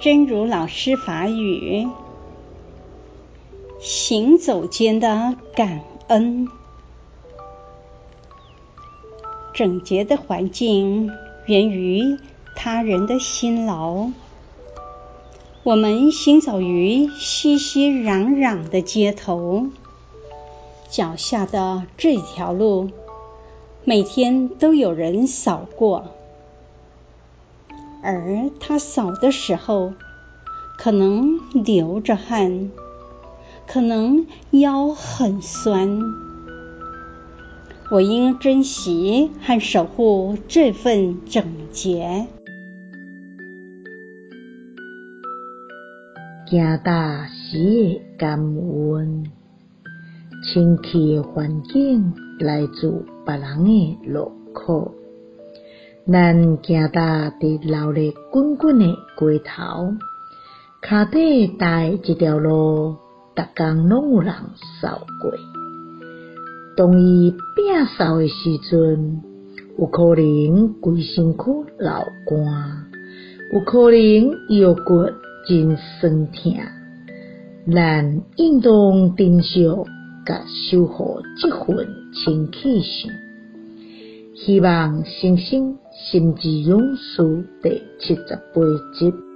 真如老师法语：行走间的感恩。整洁的环境源于他人的辛劳。我们行走于熙熙攘攘的街头，脚下的这条路，每天都有人扫过。而他扫的时候，可能流着汗，可能腰很酸。我应珍惜和守护这份整洁。行大时的感恩，清气的环境来自别人的劳苦。咱行踏伫流力滚滚的街头，脚底踏的这条路，逐工拢有人扫过。当伊摒扫的时阵，有可能规身躯流汗，有可能腰骨真酸痛。咱应当珍惜甲守护这份清气性。希望星星心之勇士第七十八集。